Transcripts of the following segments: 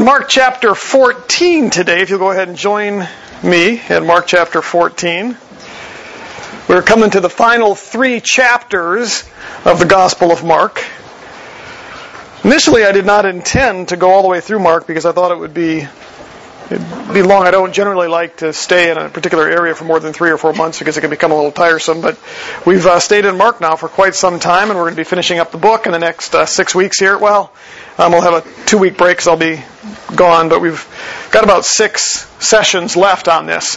Mark chapter 14 today. If you'll go ahead and join me in Mark chapter 14. We're coming to the final three chapters of the Gospel of Mark. Initially, I did not intend to go all the way through Mark because I thought it would be it'd be long. I don't generally like to stay in a particular area for more than three or four months because it can become a little tiresome. But we've uh, stayed in Mark now for quite some time, and we're going to be finishing up the book in the next uh, six weeks here. Well, um, we'll have a two-week break because I'll be gone, but we've got about six sessions left on this.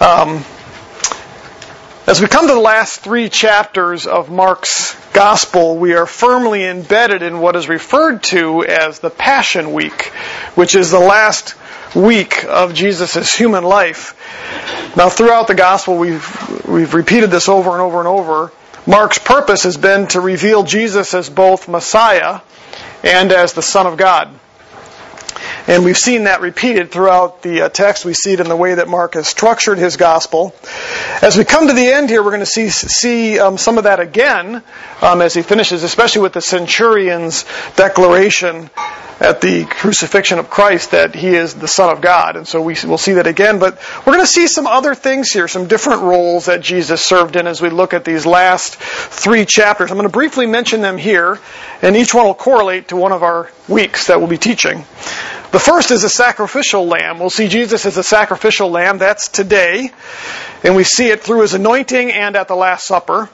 Um, as we come to the last three chapters of Mark's Gospel, we are firmly embedded in what is referred to as the Passion Week, which is the last week of Jesus' human life. Now, throughout the Gospel, we've, we've repeated this over and over and over. Mark's purpose has been to reveal Jesus as both Messiah and as the Son of God. And we've seen that repeated throughout the uh, text. We see it in the way that Mark has structured his gospel. As we come to the end here, we're going to see, see um, some of that again um, as he finishes, especially with the centurion's declaration at the crucifixion of Christ that he is the Son of God. And so we will see that again. But we're going to see some other things here, some different roles that Jesus served in as we look at these last three chapters. I'm going to briefly mention them here, and each one will correlate to one of our weeks that we'll be teaching. The first is a sacrificial lamb. We'll see Jesus as a sacrificial lamb. That's today. And we see it through his anointing and at the Last Supper.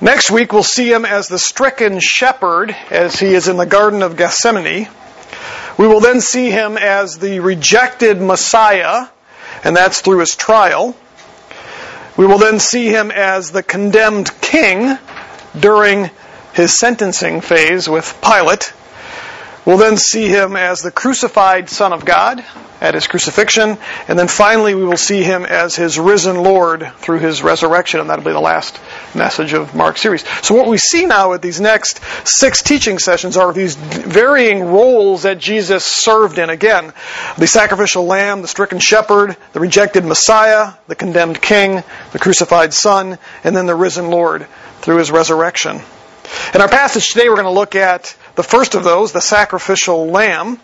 Next week, we'll see him as the stricken shepherd as he is in the Garden of Gethsemane. We will then see him as the rejected Messiah, and that's through his trial. We will then see him as the condemned king during his sentencing phase with Pilate. We'll then see him as the crucified Son of God at his crucifixion, and then finally we will see him as his risen Lord through his resurrection, and that'll be the last message of Mark's series. So what we see now at these next six teaching sessions are these varying roles that Jesus served in. Again, the sacrificial lamb, the stricken shepherd, the rejected Messiah, the condemned king, the crucified Son, and then the risen Lord through his resurrection. In our passage today, we're going to look at the first of those, the sacrificial lamb,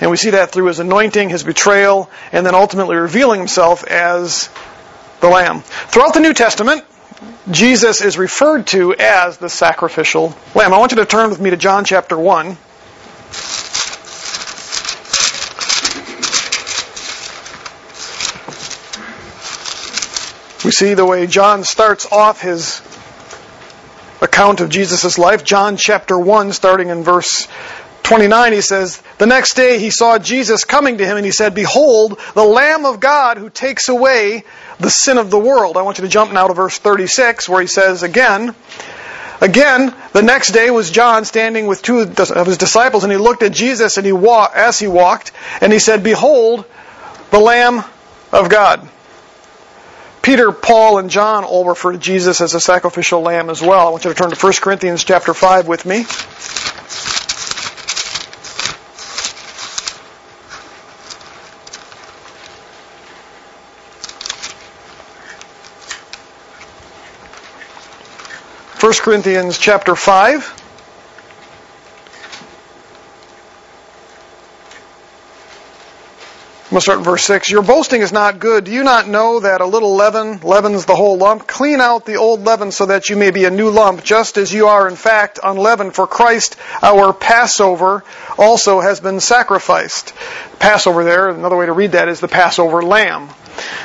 and we see that through his anointing, his betrayal, and then ultimately revealing himself as the lamb. Throughout the New Testament, Jesus is referred to as the sacrificial lamb. I want you to turn with me to John chapter 1. We see the way John starts off his account of Jesus' life. John chapter 1, starting in verse 29, he says, The next day he saw Jesus coming to him, and he said, Behold, the Lamb of God who takes away the sin of the world. I want you to jump now to verse 36, where he says again, Again, the next day was John standing with two of his disciples, and he looked at Jesus and he wa- as he walked, and he said, Behold, the Lamb of God. Peter, Paul, and John all refer to Jesus as a sacrificial lamb as well. I want you to turn to 1 Corinthians chapter 5 with me. First Corinthians chapter 5. Start in verse 6. Your boasting is not good. Do you not know that a little leaven leavens the whole lump? Clean out the old leaven so that you may be a new lump, just as you are in fact unleavened. For Christ, our Passover, also has been sacrificed. Passover there, another way to read that is the Passover lamb.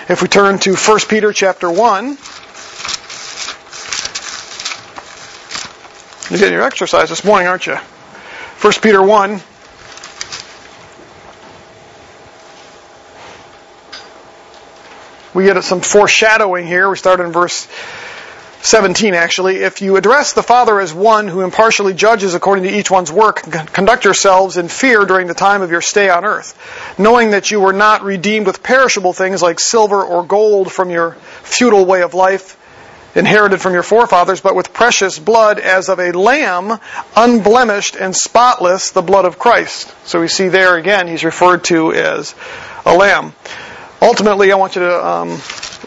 If we turn to 1 Peter chapter 1, you're getting your exercise this morning, aren't you? 1 Peter 1, we get some foreshadowing here. We start in verse 17 actually. If you address the Father as one who impartially judges according to each one's work, conduct yourselves in fear during the time of your stay on earth, knowing that you were not redeemed with perishable things like silver or gold from your futile way of life inherited from your forefathers, but with precious blood as of a lamb, unblemished and spotless, the blood of Christ. So we see there again, he's referred to as a lamb. Ultimately, I want you to, um,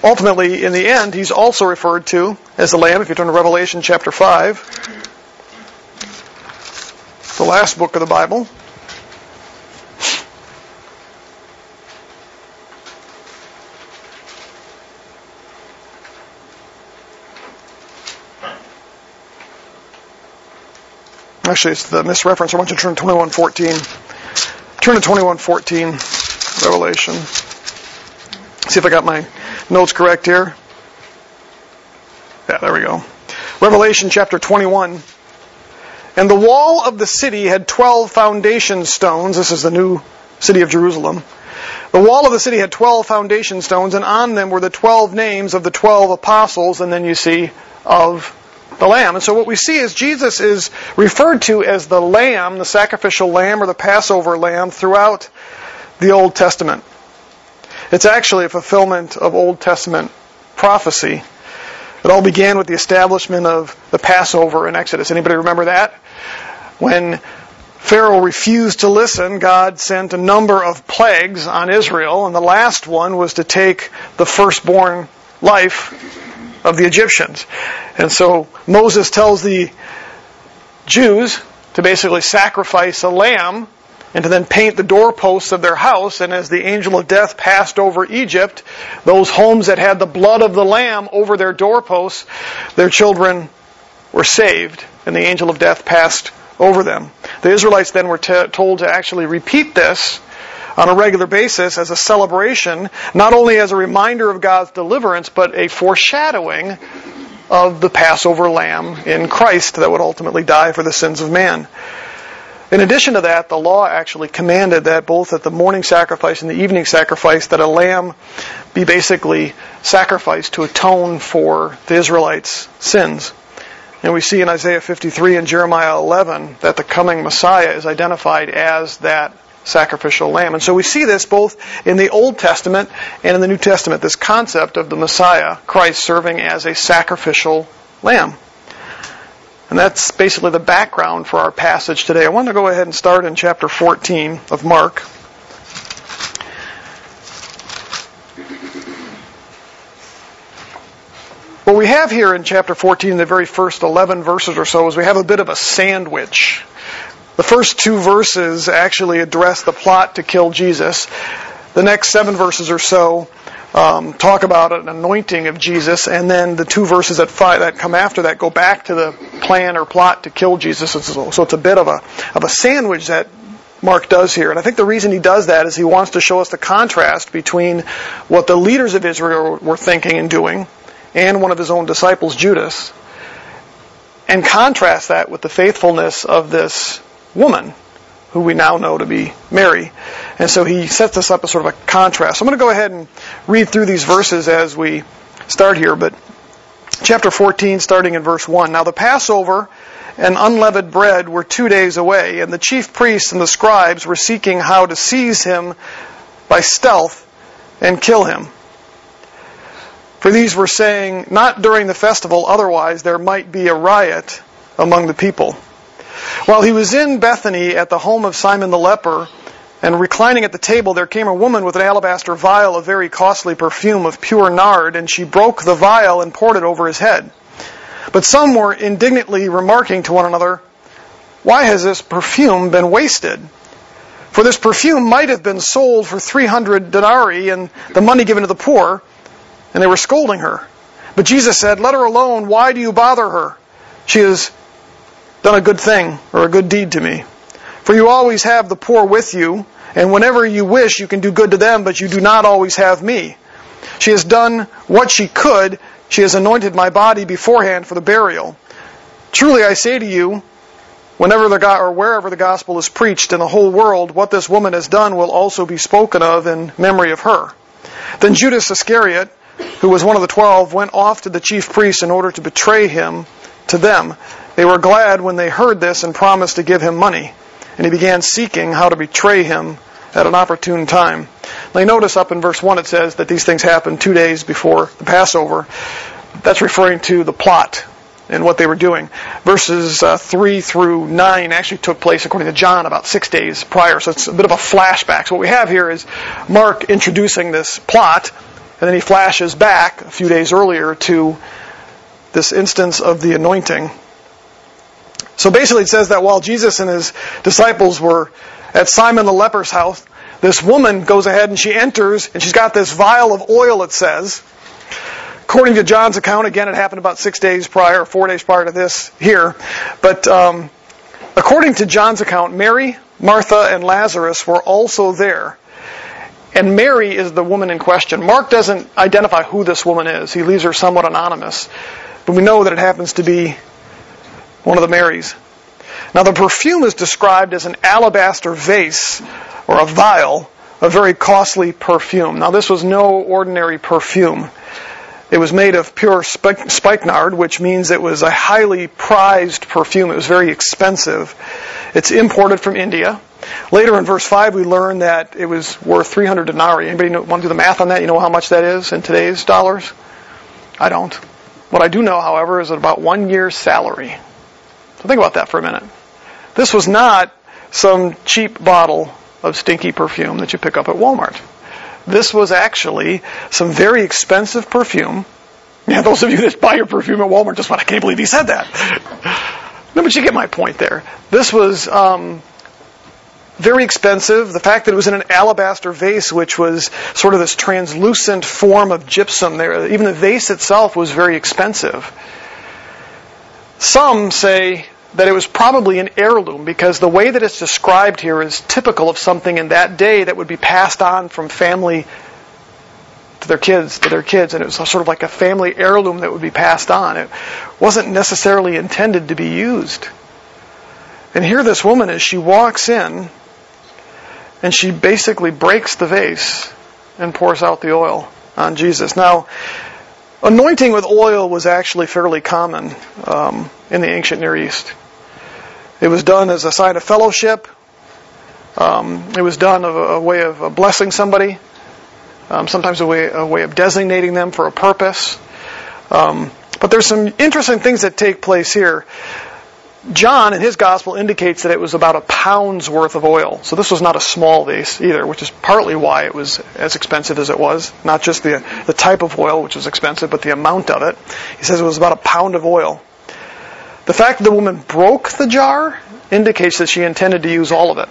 ultimately, in the end, he's also referred to as the Lamb. If you turn to Revelation chapter 5, the last book of the Bible. Actually, it's the misreference. I want you to turn to 2114. Turn to 2114, Revelation. See if I got my notes correct here. Yeah, there we go. Revelation chapter 21. And the wall of the city had 12 foundation stones. This is the new city of Jerusalem. The wall of the city had 12 foundation stones, and on them were the 12 names of the 12 apostles, and then you see of the lamb. And so what we see is Jesus is referred to as the lamb, the sacrificial lamb or the Passover lamb throughout the Old Testament. It's actually a fulfillment of Old Testament prophecy. It all began with the establishment of the Passover in Exodus. Anybody remember that? When Pharaoh refused to listen, God sent a number of plagues on Israel, and the last one was to take the firstborn life of the Egyptians. And so Moses tells the Jews to basically sacrifice a lamb and to then paint the doorposts of their house. And as the angel of death passed over Egypt, those homes that had the blood of the lamb over their doorposts, their children were saved, and the angel of death passed over them. The Israelites then were t- told to actually repeat this on a regular basis as a celebration, not only as a reminder of God's deliverance, but a foreshadowing of the Passover lamb in Christ that would ultimately die for the sins of man. In addition to that, the law actually commanded that both at the morning sacrifice and the evening sacrifice that a lamb be basically sacrificed to atone for the Israelites' sins. And we see in Isaiah 53 and Jeremiah 11 that the coming Messiah is identified as that sacrificial lamb. And so we see this both in the Old Testament and in the New Testament, this concept of the Messiah, Christ, serving as a sacrificial lamb. And that's basically the background for our passage today. I want to go ahead and start in chapter 14 of Mark. What we have here in chapter 14, the very first 11 verses or so, is we have a bit of a sandwich. The first two verses actually address the plot to kill Jesus. The next seven verses or so um, talk about an anointing of Jesus, and then the two verses that, fi- that come after that go back to the plan or plot to kill Jesus. So it's a bit of a of a sandwich that Mark does here. And I think the reason he does that is he wants to show us the contrast between what the leaders of Israel were thinking and doing and one of his own disciples, Judas, and contrast that with the faithfulness of this woman who we now know to be Mary. And so he sets this up as sort of a contrast. So I'm going to go ahead and read through these verses as we start here, but chapter 14, starting in verse 1. Now the Passover and unleavened bread were two days away, and the chief priests and the scribes were seeking how to seize him by stealth and kill him. For these were saying, Not during the festival, otherwise there might be a riot among the people. While he was in Bethany at the home of Simon the leper, and reclining at the table, there came a woman with an alabaster vial of very costly perfume of pure nard, and she broke the vial and poured it over his head. But some were indignantly remarking to one another, Why has this perfume been wasted? For this perfume might have been sold for 300 denarii and the money given to the poor. And they were scolding her. But Jesus said, Let her alone. Why do you bother her? She is done a good thing or a good deed to me. For you always have the poor with you, and whenever you wish, you can do good to them, but you do not always have me. She has done what she could. She has anointed my body beforehand for the burial. Truly I say to you, whenever the or wherever the gospel is preached in the whole world, what this woman has done will also be spoken of in memory of her. Then Judas Iscariot, who was one of the twelve, went off to the chief priests in order to betray him to them. They were glad when they heard this and promised to give him money. And he began seeking how to betray him at an opportune time. Now notice up in verse 1 it says that these things happened two days before the Passover. That's referring to the plot and what they were doing. Verses uh, 3 through 9 actually took place, according to John, about six days prior. So it's a bit of a flashback. So what we have here is Mark introducing this plot, and then he flashes back a few days earlier to this instance of the anointing so basically, it says that while Jesus and his disciples were at Simon the leper's house, this woman goes ahead and she enters, and she's got this vial of oil, it says. According to John's account, again, it happened about six days prior, four days prior to this here. But um, According to John's account, Mary, Martha, and Lazarus were also there. And Mary is the woman in question. Mark doesn't identify who this woman is. He leaves her somewhat anonymous. But we know that it happens to be one of the Marys. Now the perfume is described as an alabaster vase or a vial, a very costly perfume. Now this was no ordinary perfume. It was made of pure spikenard, which means it was a highly prized perfume. It was very expensive. It's imported from India. Later in verse 5, we learn that it was worth 300 denarii. Anybody want to do the math on that? You know how much that is in today's dollars? I don't. What I do know, however, is that about one year's salary. So think about that for a minute. This was not some cheap bottle of stinky perfume that you pick up at Walmart. This was actually some very expensive perfume. Yeah, those of you that buy your perfume at Walmart just went, I can't believe he said that. no, but you get my point there. This was um, very expensive. The fact that it was in an alabaster vase, which was sort of this translucent form of gypsum there, even the vase itself was very expensive. Some say that it was probably an heirloom because the way that it's described here is typical of something in that day that would be passed on from family to their kids, to their kids, and it was sort of like a family heirloom that would be passed on. It wasn't necessarily intended to be used. And here this woman as she walks in and she basically breaks the vase and pours out the oil on Jesus. Now, anointing with oil was actually fairly common um, in the ancient Near East. It was done as a sign of fellowship. Um, it was done of a, a way of blessing somebody. Um, sometimes a way, a way of designating them for a purpose. Um, but there's some interesting things that take place here. John in his gospel indicates that it was about a pound's worth of oil. So this was not a small vase either, which is partly why it was as expensive as it was. Not just the, the type of oil, which was expensive, but the amount of it. He says it was about a pound of oil. The fact that the woman broke the jar indicates that she intended to use all of it.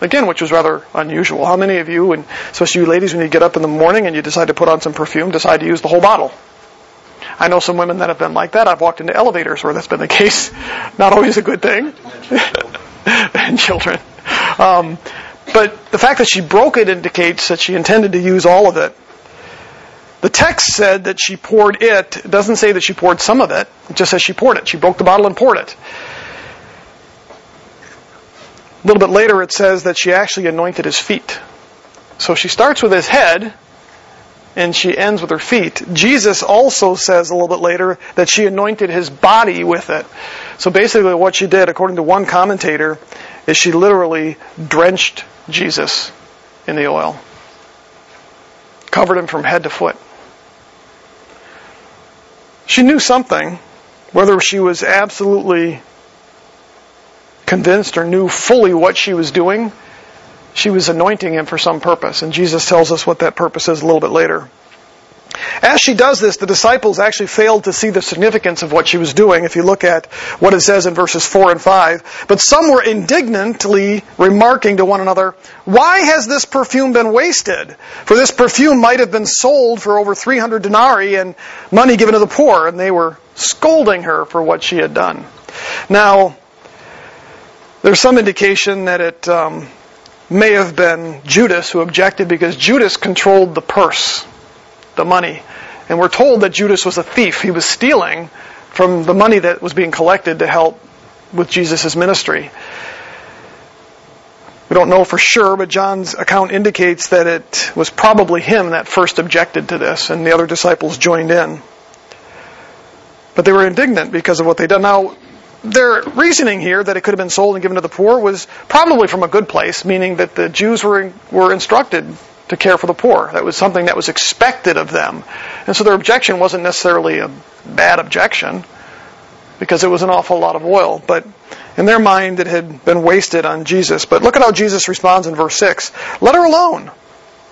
Again, which was rather unusual. How many of you, and especially you ladies, when you get up in the morning and you decide to put on some perfume, decide to use the whole bottle? I know some women that have been like that. I've walked into elevators where that's been the case. Not always a good thing. and children. Um, but the fact that she broke it indicates that she intended to use all of it. The text said that she poured it. It doesn't say that she poured some of it. It just says she poured it. She broke the bottle and poured it. A little bit later it says that she actually anointed his feet. So she starts with his head and she ends with her feet. Jesus also says a little bit later that she anointed his body with it. So basically what she did, according to one commentator, is she literally drenched Jesus in the oil. Covered him from head to foot. She knew something, whether she was absolutely convinced or knew fully what she was doing, she was anointing him for some purpose. And Jesus tells us what that purpose is a little bit later. As she does this, the disciples actually failed to see the significance of what she was doing, if you look at what it says in verses 4 and 5. But some were indignantly remarking to one another, Why has this perfume been wasted? For this perfume might have been sold for over 300 denarii and money given to the poor. And they were scolding her for what she had done. Now, there's some indication that it um, may have been Judas who objected because Judas controlled the purse the money. And we're told that Judas was a thief. He was stealing from the money that was being collected to help with Jesus' ministry. We don't know for sure, but John's account indicates that it was probably him that first objected to this, and the other disciples joined in. But they were indignant because of what they'd done. Now, their reasoning here that it could have been sold and given to the poor was probably from a good place, meaning that the Jews were, were instructed to care for the poor. That was something that was expected of them. And so their objection wasn't necessarily a bad objection because it was an awful lot of oil. But in their mind, it had been wasted on Jesus. But look at how Jesus responds in verse 6. Let her alone.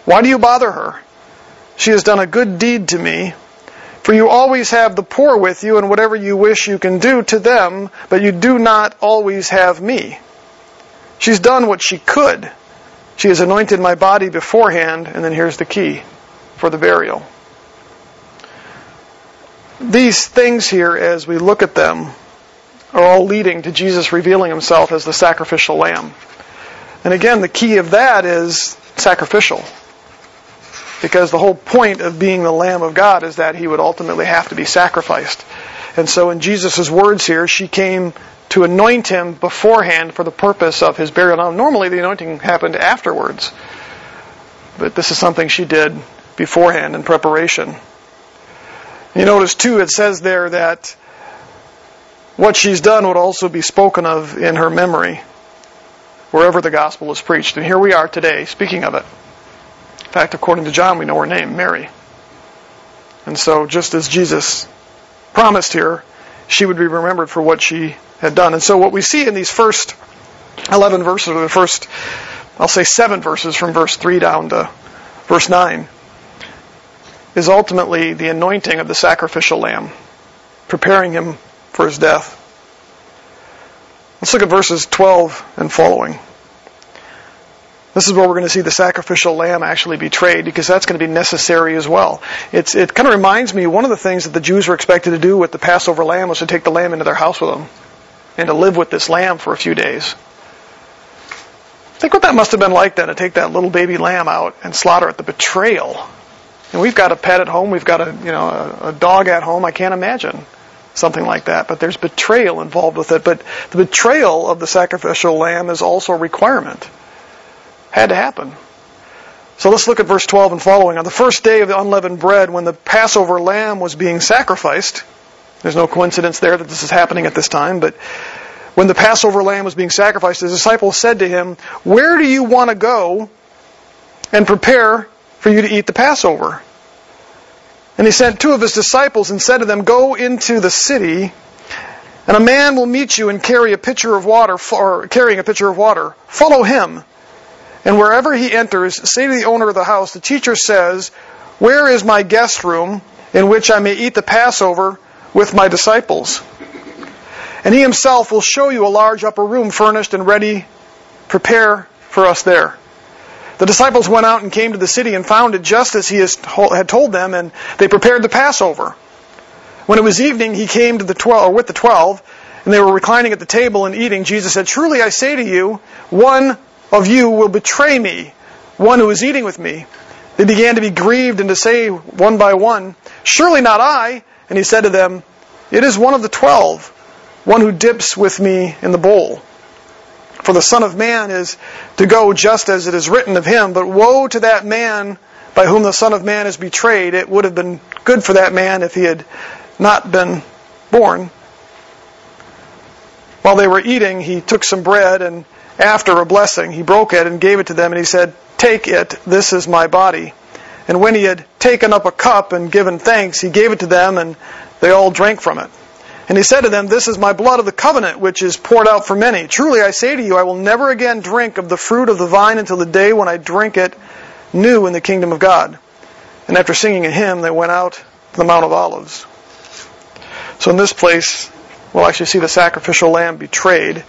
Why do you bother her? She has done a good deed to me. For you always have the poor with you, and whatever you wish you can do to them, but you do not always have me. She's done what she could. She has anointed my body beforehand, and then here's the key for the burial. These things here, as we look at them, are all leading to Jesus revealing himself as the sacrificial lamb. And again, the key of that is sacrificial. Because the whole point of being the Lamb of God is that he would ultimately have to be sacrificed. And so in Jesus' words here, she came to anoint him beforehand for the purpose of his burial. Now, normally the anointing happened afterwards. But this is something she did beforehand in preparation. You notice too, it says there that what she's done would also be spoken of in her memory wherever the gospel is preached. And here we are today speaking of it. In fact, according to John, we know her name, Mary. And so, just as Jesus promised here, she would be remembered for what she had done. And so, what we see in these first 11 verses, or the first, I'll say seven verses from verse 3 down to verse 9, is ultimately the anointing of the sacrificial lamb, preparing him for his death. Let's look at verses 12 and following. This is where we're going to see the sacrificial lamb actually betrayed because that's going to be necessary as well. It's, it kind of reminds me, one of the things that the Jews were expected to do with the Passover lamb was to take the lamb into their house with them and to live with this lamb for a few days. Think what that must have been like then to take that little baby lamb out and slaughter it, the betrayal. And we've got a pet at home, we've got a, you know, a, a dog at home, I can't imagine something like that. But there's betrayal involved with it. But the betrayal of the sacrificial lamb is also a requirement. Had to happen. So let's look at verse 12 and following. On the first day of the unleavened bread, when the Passover lamb was being sacrificed, there's no coincidence there that this is happening at this time, but when the Passover lamb was being sacrificed, the disciples said to him, Where do you want to go and prepare for you to eat the Passover? And he sent two of his disciples and said to them, Go into the city, and a man will meet you and carry a pitcher of water, or carrying a pitcher of water. Follow him. And wherever he enters, say to the owner of the house, The teacher says, Where is my guest room in which I may eat the Passover with my disciples? And he himself will show you a large upper room furnished and ready. Prepare for us there. The disciples went out and came to the city and found it just as he had told them, and they prepared the Passover. When it was evening, he came to the twelve, or with the twelve, and they were reclining at the table and eating. Jesus said, Truly I say to you, one of you will betray me, one who is eating with me. They began to be grieved and to say one by one, Surely not I. And he said to them, It is one of the twelve, one who dips with me in the bowl. For the Son of Man is to go just as it is written of him. But woe to that man by whom the Son of Man is betrayed. It would have been good for that man if he had not been born. While they were eating, he took some bread and after a blessing, he broke it and gave it to them and he said, Take it, this is my body. And when he had taken up a cup and given thanks, he gave it to them and they all drank from it. And he said to them, This is my blood of the covenant, which is poured out for many. Truly I say to you, I will never again drink of the fruit of the vine until the day when I drink it new in the kingdom of God. And after singing a hymn, they went out to the Mount of Olives. So in this place, we'll actually see the sacrificial lamb betrayed.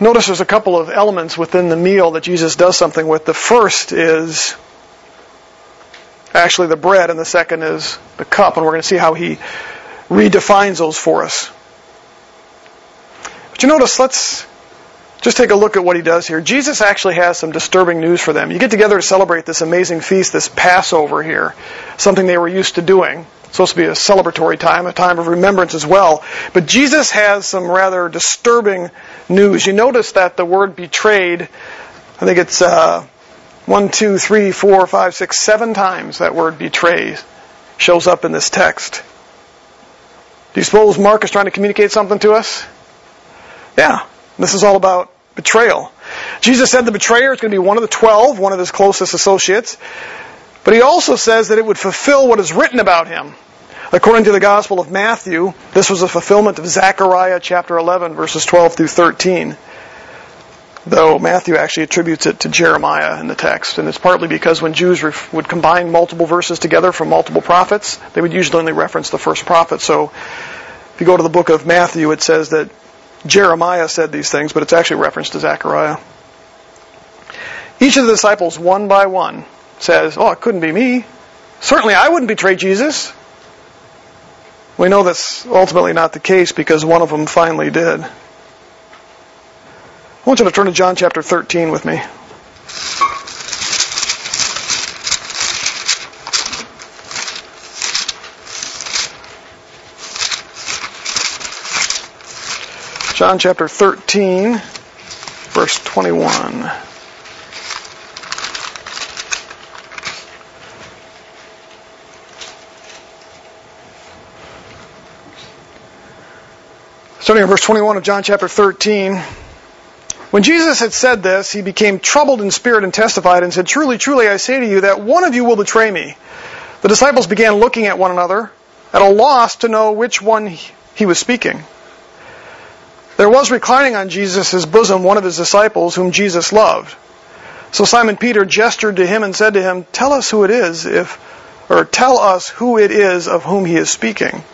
Notice there's a couple of elements within the meal that Jesus does something with. The first is actually the bread, and the second is the cup, and we're going to see how he redefines those for us. But you notice, let's just take a look at what he does here. Jesus actually has some disturbing news for them. You get together to celebrate this amazing feast, this Passover here, something they were used to doing. Supposed to be a celebratory time, a time of remembrance as well. But Jesus has some rather disturbing news. You notice that the word betrayed, I think it's uh, one, two, three, four, five, six, seven times that word betray shows up in this text. Do you suppose Mark is trying to communicate something to us? Yeah. This is all about betrayal. Jesus said the betrayer is going to be one of the twelve, one of his closest associates. But he also says that it would fulfill what is written about him. According to the Gospel of Matthew, this was a fulfillment of Zechariah chapter 11, verses 12 through 13. Though Matthew actually attributes it to Jeremiah in the text. And it's partly because when Jews ref- would combine multiple verses together from multiple prophets, they would usually only reference the first prophet. So if you go to the book of Matthew, it says that Jeremiah said these things, but it's actually referenced to Zechariah. Each of the disciples, one by one, says, Oh, it couldn't be me. Certainly I wouldn't betray Jesus. We know that's ultimately not the case because one of them finally did. I want you to turn to John chapter 13 with me. John chapter 13, verse 21. Starting in verse 21 of John chapter 13. When Jesus had said this, he became troubled in spirit and testified and said, Truly, truly, I say to you that one of you will betray me. The disciples began looking at one another, at a loss to know which one he was speaking. There was reclining on Jesus' bosom one of his disciples whom Jesus loved. So Simon Peter gestured to him and said to him, Tell us who it is if, or tell us who it is of whom he is speaking.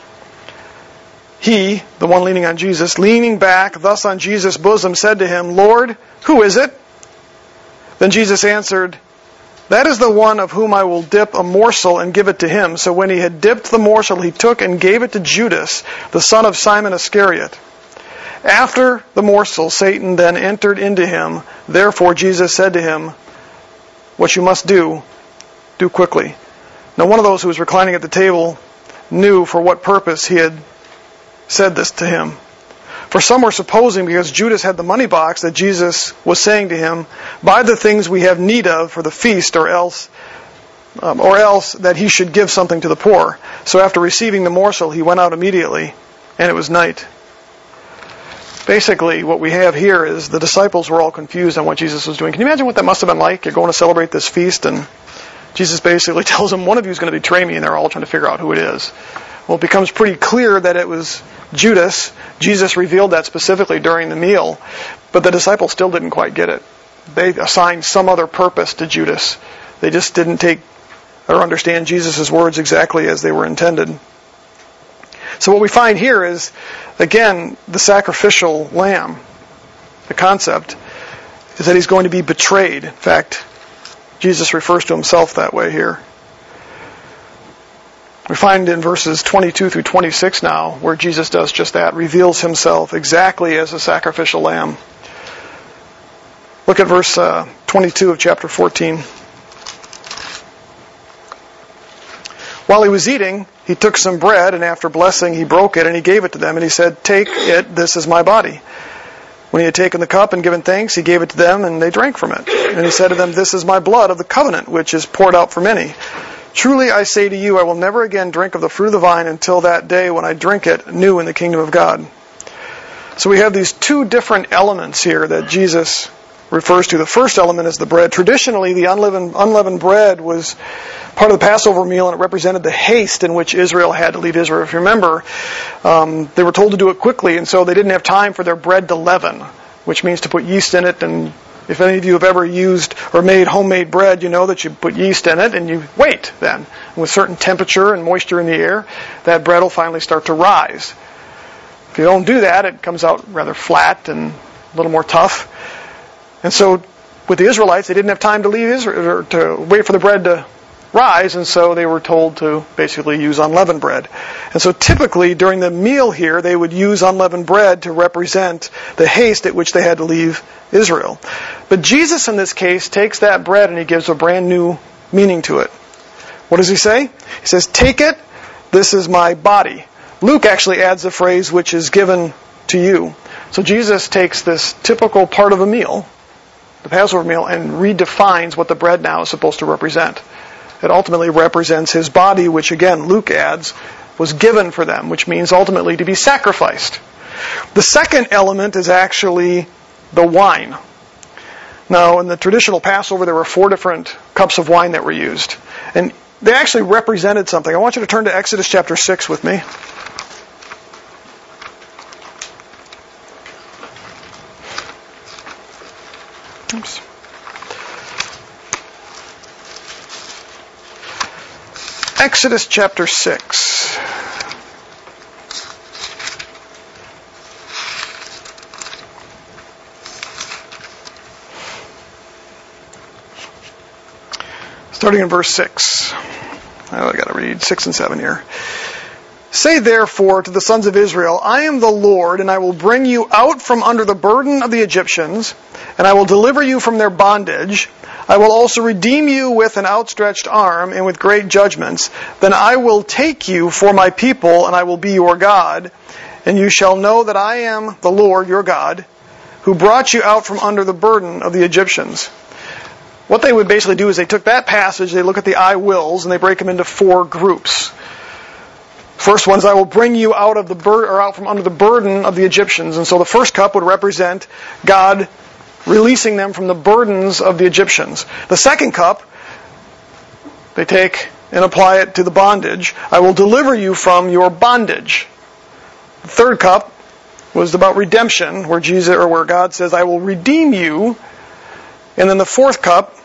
He, the one leaning on Jesus, leaning back thus on Jesus' bosom, said to him, Lord, who is it? Then Jesus answered, That is the one of whom I will dip a morsel and give it to him. So when he had dipped the morsel, he took and gave it to Judas, the son of Simon Iscariot. After the morsel, Satan then entered into him. Therefore, Jesus said to him, What you must do, do quickly. Now, one of those who was reclining at the table knew for what purpose he had said this to him. For some were supposing, because Judas had the money box, that Jesus was saying to him, Buy the things we have need of for the feast, or else, um, or else that he should give something to the poor. So after receiving the morsel, he went out immediately, and it was night. Basically, what we have here is the disciples were all confused on what Jesus was doing. Can you imagine what that must have been like? You're going to celebrate this feast, and Jesus basically tells them, One of you is going to betray me, and they're all trying to figure out who it is. Well, it becomes pretty clear that it was Judas. Jesus revealed that specifically during the meal, but the disciples still didn't quite get it. They assigned some other purpose to Judas. They just didn't take or understand Jesus' words exactly as they were intended. So what we find here is, again, the sacrificial lamb. The concept is that he's going to be betrayed. In fact, Jesus refers to himself that way here. We find in verses 22 through 26 now where Jesus does just that, reveals himself exactly as a sacrificial lamb. Look at verse uh, 22 of chapter 14. While he was eating, he took some bread, and after blessing, he broke it and he gave it to them, and he said, Take it, this is my body. When he had taken the cup and given thanks, he gave it to them, and they drank from it. And he said to them, This is my blood of the covenant, which is poured out for many. Truly I say to you, I will never again drink of the fruit of the vine until that day when I drink it new in the kingdom of God. So we have these two different elements here that Jesus refers to. The first element is the bread. Traditionally, the unleavened, unleavened bread was part of the Passover meal, and it represented the haste in which Israel had to leave Israel. If you remember, um, they were told to do it quickly, and so they didn't have time for their bread to leaven, which means to put yeast in it and if any of you have ever used or made homemade bread, you know that you put yeast in it and you wait then. And with certain temperature and moisture in the air, that bread will finally start to rise. If you don't do that, it comes out rather flat and a little more tough. And so with the Israelites, they didn't have time to leave Israel or to wait for the bread to rise, and so they were told to basically use unleavened bread. And so typically during the meal here, they would use unleavened bread to represent the haste at which they had to leave Israel. But Jesus in this case takes that bread and he gives a brand new meaning to it. What does he say? He says, Take it, this is my body. Luke actually adds the phrase, which is given to you. So Jesus takes this typical part of a meal, the Passover meal, and redefines what the bread now is supposed to represent. It ultimately represents his body, which again, Luke adds, was given for them, which means ultimately to be sacrificed. The second element is actually the wine. Now, in the traditional Passover, there were four different cups of wine that were used. And they actually represented something. I want you to turn to Exodus chapter 6 with me. Oops. Exodus chapter 6. Starting in verse 6. Oh, I got to read 6 and 7 here. Say therefore to the sons of Israel, I am the Lord, and I will bring you out from under the burden of the Egyptians, and I will deliver you from their bondage. I will also redeem you with an outstretched arm and with great judgments. Then I will take you for my people, and I will be your God. And you shall know that I am the Lord your God, who brought you out from under the burden of the Egyptians. What they would basically do is they took that passage, they look at the I wills, and they break them into four groups. First one is I will bring you out of the bur- or out from under the burden of the Egyptians. And so the first cup would represent God releasing them from the burdens of the Egyptians. The second cup, they take and apply it to the bondage. I will deliver you from your bondage. The third cup was about redemption, where Jesus or where God says, I will redeem you. And then the fourth cup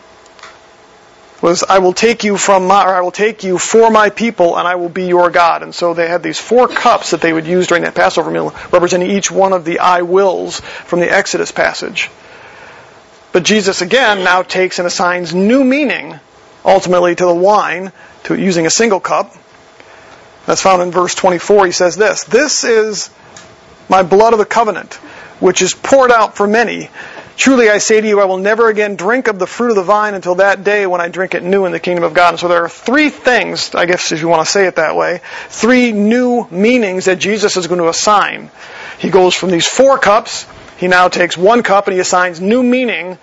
was I will take you from my, or I will take you for my people and I will be your God. And so they had these four cups that they would use during that Passover meal, representing each one of the I wills from the Exodus passage. But Jesus again now takes and assigns new meaning ultimately to the wine, to using a single cup. That's found in verse 24. He says this, This is my blood of the covenant, which is poured out for many. Truly I say to you, I will never again drink of the fruit of the vine until that day when I drink it new in the kingdom of God. And so there are three things, I guess if you want to say it that way, three new meanings that Jesus is going to assign. He goes from these four cups, he now takes one cup and he assigns new meaning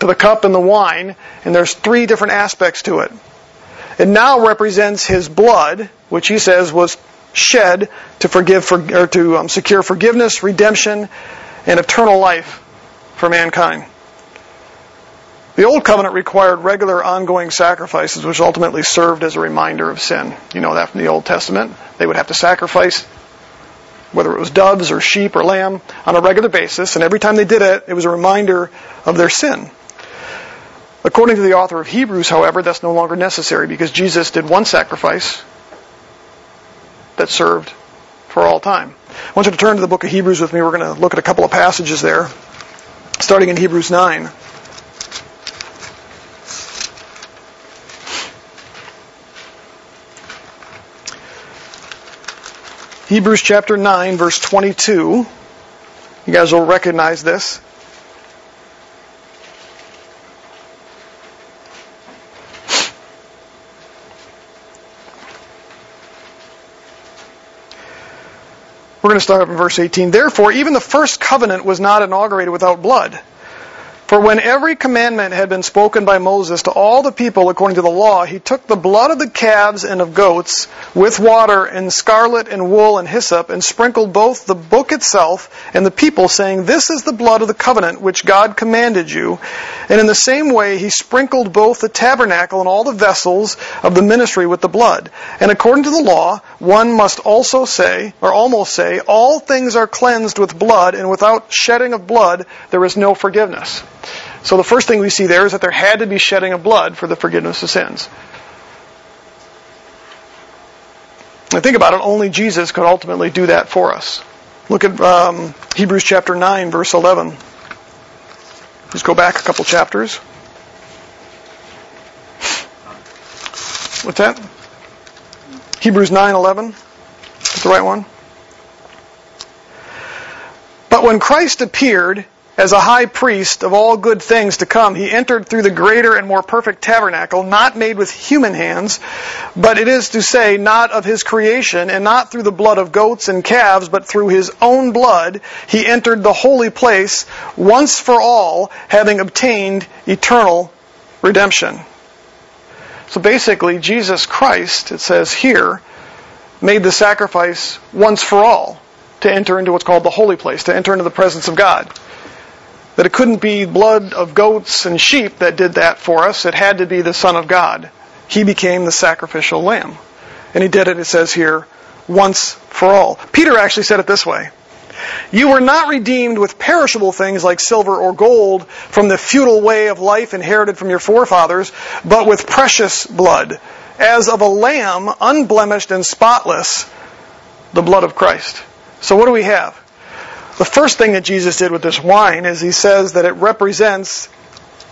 to the cup and the wine, and there's three different aspects to it. It now represents his blood, which he says was shed to forgive for, or to um, secure forgiveness, redemption, and eternal life for mankind. The Old Covenant required regular ongoing sacrifices, which ultimately served as a reminder of sin. You know that from the Old Testament. They would have to sacrifice, whether it was doves or sheep or lamb, on a regular basis, and every time they did it, it was a reminder of their sin. According to the author of Hebrews, however, that's no longer necessary because Jesus did one sacrifice that served for all time. I want you to turn to the book of Hebrews with me. We're going to look at a couple of passages there starting in Hebrews 9. Hebrews chapter 9, verse 22. You guys will recognize this. We're going to start up in verse 18. Therefore, even the first covenant was not inaugurated without blood. For when every commandment had been spoken by Moses to all the people according to the law, he took the blood of the calves and of goats with water and scarlet and wool and hyssop and sprinkled both the book itself and the people, saying, This is the blood of the covenant which God commanded you. And in the same way, he sprinkled both the tabernacle and all the vessels of the ministry with the blood. And according to the law, one must also say, or almost say, All things are cleansed with blood, and without shedding of blood, there is no forgiveness. So the first thing we see there is that there had to be shedding of blood for the forgiveness of sins. And think about it, only Jesus could ultimately do that for us. Look at um, Hebrews chapter 9, verse 11. Just go back a couple chapters. What's that? Hebrews 9:11. Is the right one? But when Christ appeared, as a high priest of all good things to come, he entered through the greater and more perfect tabernacle, not made with human hands, but it is to say, not of his creation, and not through the blood of goats and calves, but through his own blood, he entered the holy place once for all, having obtained eternal redemption. So basically, Jesus Christ, it says here, made the sacrifice once for all to enter into what's called the holy place, to enter into the presence of God that it couldn't be blood of goats and sheep that did that for us. It had to be the Son of God. He became the sacrificial lamb. And he did it, it says here, once for all. Peter actually said it this way. You were not redeemed with perishable things like silver or gold from the futile way of life inherited from your forefathers, but with precious blood, as of a lamb unblemished and spotless, the blood of Christ. So what do we have? The first thing that Jesus did with this wine is he says that it represents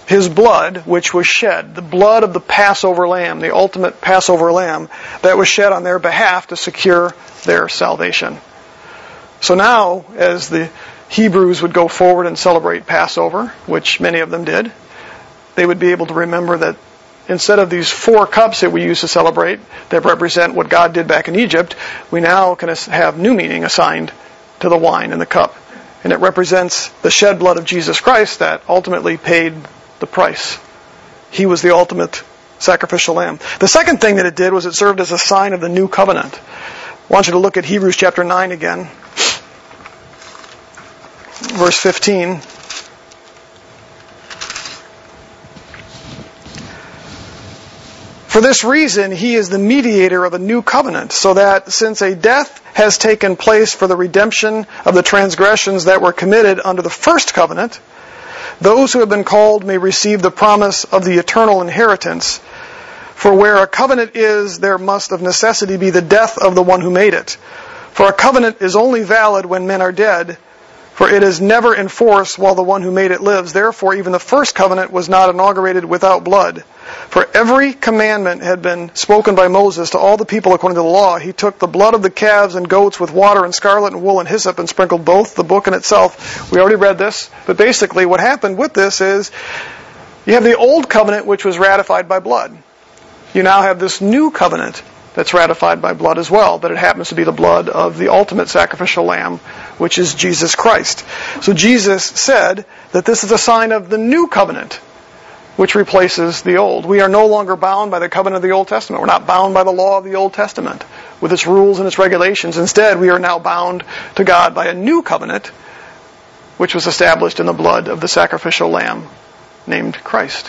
his blood, which was shed, the blood of the Passover lamb, the ultimate Passover lamb, that was shed on their behalf to secure their salvation. So now, as the Hebrews would go forward and celebrate Passover, which many of them did, they would be able to remember that instead of these four cups that we used to celebrate that represent what God did back in Egypt, we now can have new meaning assigned to the wine and the cup. And it represents the shed blood of Jesus Christ that ultimately paid the price. He was the ultimate sacrificial lamb. The second thing that it did was it served as a sign of the new covenant. I want you to look at Hebrews chapter 9 again. Verse 15. For this reason, he is the mediator of a new covenant, so that since a death has taken place for the redemption of the transgressions that were committed under the first covenant, those who have been called may receive the promise of the eternal inheritance. For where a covenant is, there must of necessity be the death of the one who made it. For a covenant is only valid when men are dead, for it is never in force while the one who made it lives. Therefore, even the first covenant was not inaugurated without blood. For every commandment had been spoken by Moses to all the people according to the law. He took the blood of the calves and goats with water and scarlet and wool and hyssop and sprinkled both the book and itself. We already read this, but basically what happened with this is you have the old covenant which was ratified by blood. You now have this new covenant that's ratified by blood as well, but it happens to be the blood of the ultimate sacrificial lamb, which is Jesus Christ. So Jesus said that this is a sign of the new covenant which replaces the old. We are no longer bound by the covenant of the Old Testament. We're not bound by the law of the Old Testament with its rules and its regulations. Instead, we are now bound to God by a new covenant, which was established in the blood of the sacrificial lamb named Christ.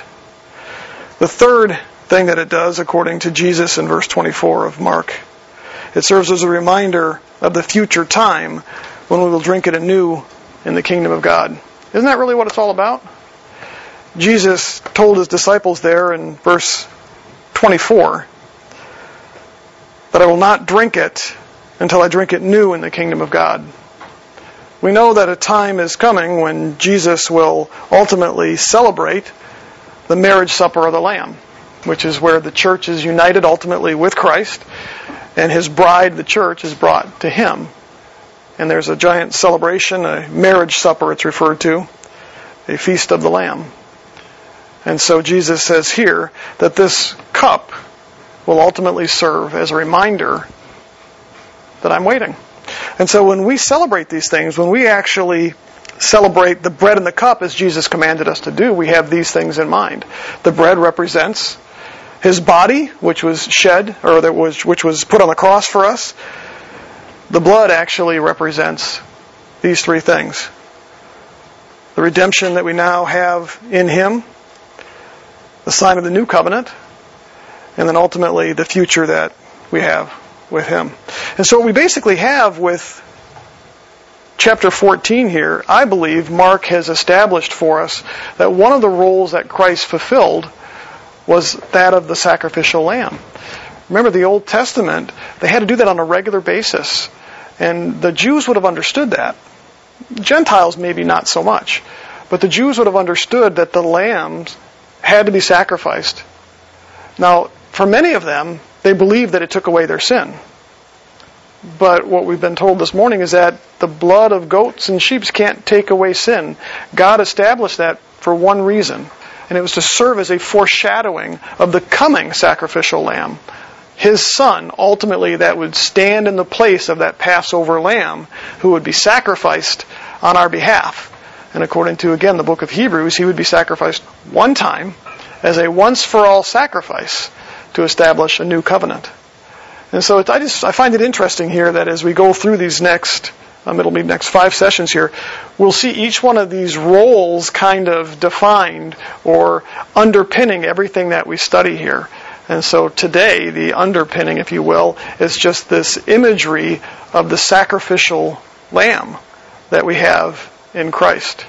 The third thing that it does, according to Jesus in verse 24 of Mark, it serves as a reminder of the future time when we will drink it anew in the kingdom of God. Isn't that really what it's all about? Jesus told his disciples there in verse 24 that I will not drink it until I drink it new in the kingdom of God. We know that a time is coming when Jesus will ultimately celebrate the marriage supper of the Lamb, which is where the church is united ultimately with Christ, and his bride, the church, is brought to him. And there's a giant celebration, a marriage supper it's referred to, a feast of the Lamb. And so Jesus says here that this cup will ultimately serve as a reminder that I'm waiting. And so when we celebrate these things, when we actually celebrate the bread and the cup as Jesus commanded us to do, we have these things in mind. The bread represents his body, which was shed, or that was, which was put on the cross for us. The blood actually represents these three things. The redemption that we now have in him, the sign of the new covenant, and then ultimately the future that we have with him. And so what we basically have with chapter 14 here, I believe Mark has established for us that one of the roles that Christ fulfilled was that of the sacrificial lamb. Remember the Old Testament, they had to do that on a regular basis. And the Jews would have understood that. Gentiles maybe not so much. But the Jews would have understood that the lambs had to be sacrificed. Now, for many of them, they believed that it took away their sin. But what we've been told this morning is that the blood of goats and sheep can't take away sin. God established that for one reason, and it was to serve as a foreshadowing of the coming sacrificial lamb. His son, ultimately, that would stand in the place of that Passover lamb who would be sacrificed on our behalf. And according to, again, the book of Hebrews, he would be sacrificed one time as a once for all sacrifice to establish a new covenant. And so I just I find it interesting here that as we go through these next um, it'll be next five sessions here, we'll see each one of these roles kind of defined or underpinning everything that we study here. And so today, the underpinning, if you will, is just this imagery of the sacrificial lamb that we have in Christ.